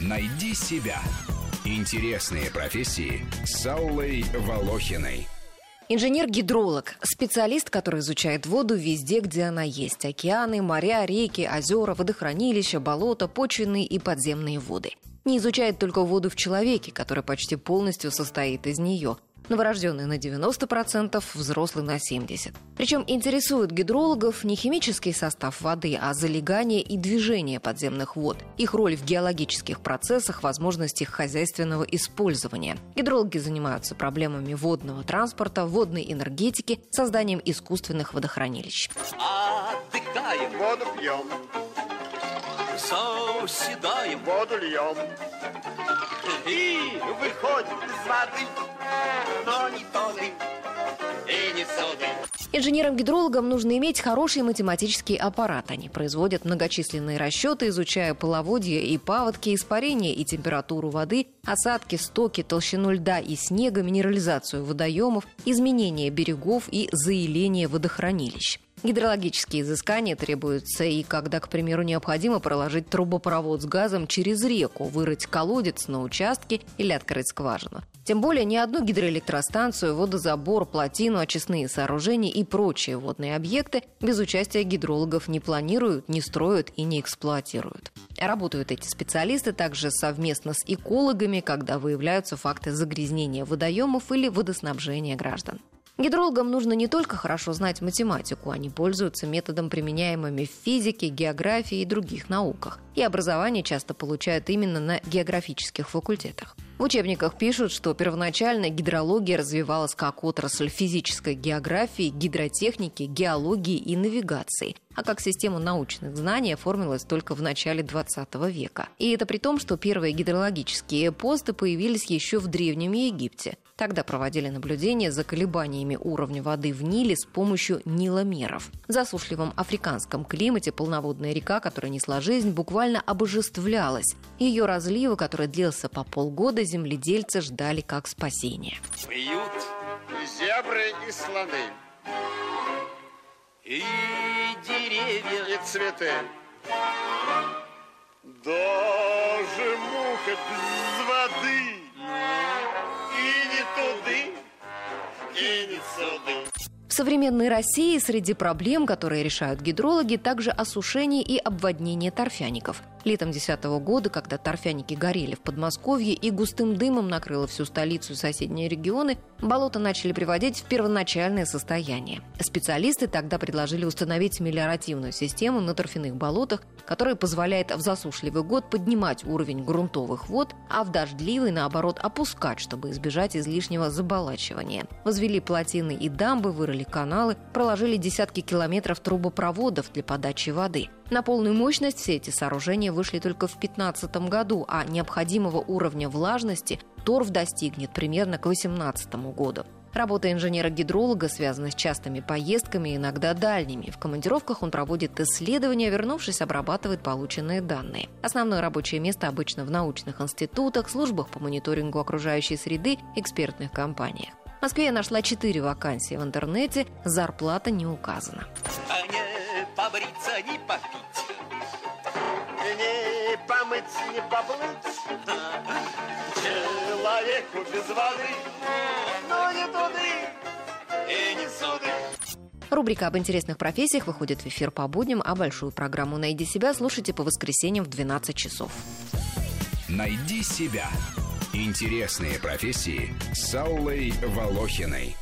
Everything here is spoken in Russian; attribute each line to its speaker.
Speaker 1: Найди себя. Интересные профессии с Аллой Волохиной.
Speaker 2: Инженер-гидролог – специалист, который изучает воду везде, где она есть. Океаны, моря, реки, озера, водохранилища, болота, почвенные и подземные воды. Не изучает только воду в человеке, которая почти полностью состоит из нее – новорожденный на 90%, взрослый на 70%. Причем интересует гидрологов не химический состав воды, а залегание и движение подземных вод, их роль в геологических процессах, возможности их хозяйственного использования. Гидрологи занимаются проблемами водного транспорта, водной энергетики, созданием искусственных водохранилищ.
Speaker 3: Отдыхаем, воду пьем, заседаем, воду льем. И выходим из воды. Но не тоны и не соды.
Speaker 2: Инженерам-гидрологам нужно иметь хороший математический аппарат. Они производят многочисленные расчеты, изучая половодье и паводки, испарение и температуру воды, осадки, стоки, толщину льда и снега, минерализацию водоемов, изменение берегов и заиление водохранилищ. Гидрологические изыскания требуются и когда, к примеру, необходимо проложить трубопровод с газом через реку, вырыть колодец на участке или открыть скважину. Тем более ни одну гидроэлектростанцию, водозабор, плотину, очистные сооружения и прочие водные объекты без участия гидрологов не планируют, не строят и не эксплуатируют. Работают эти специалисты также совместно с экологами, когда выявляются факты загрязнения водоемов или водоснабжения граждан. Гидрологам нужно не только хорошо знать математику, они пользуются методом, применяемыми в физике, географии и других науках. И образование часто получают именно на географических факультетах. В учебниках пишут, что первоначально гидрология развивалась как отрасль физической географии, гидротехники, геологии и навигации, а как система научных знаний оформилась только в начале 20 века. И это при том, что первые гидрологические посты появились еще в Древнем Египте. Тогда проводили наблюдения за колебаниями уровня воды в Ниле с помощью ниломеров. В засушливом африканском климате полноводная река, которая несла жизнь, буквально обожествлялась. Ее разлива, который длился по полгода, земледельцы ждали как спасения.
Speaker 3: Пьют зебры и слоны. И деревья, и цветы. Даже муха без воды. И не туды, и не суды.
Speaker 2: В современной России среди проблем, которые решают гидрологи, также осушение и обводнение торфяников. Летом 2010 года, когда торфяники горели в Подмосковье и густым дымом накрыло всю столицу и соседние регионы, болота начали приводить в первоначальное состояние. Специалисты тогда предложили установить мелиоративную систему на торфяных болотах, которая позволяет в засушливый год поднимать уровень грунтовых вод, а в дождливый, наоборот, опускать, чтобы избежать излишнего заболачивания. Возвели плотины и дамбы, вырыли каналы, проложили десятки километров трубопроводов для подачи воды – на полную мощность все эти сооружения вышли только в 2015 году, а необходимого уровня влажности торф достигнет примерно к 2018 году. Работа инженера-гидролога связана с частыми поездками, иногда дальними. В командировках он проводит исследования, вернувшись, обрабатывает полученные данные. Основное рабочее место обычно в научных институтах, службах по мониторингу окружающей среды, экспертных компаниях. В Москве я нашла четыре вакансии в интернете, зарплата не указана.
Speaker 3: Не побриться, не попить. Не помыть, не поплыть. Человеку без воды, но не туды и не суды.
Speaker 2: Рубрика об интересных профессиях выходит в эфир по будням, а большую программу «Найди себя» слушайте по воскресеньям в 12 часов.
Speaker 1: «Найди себя» Интересные профессии с Аллой Волохиной.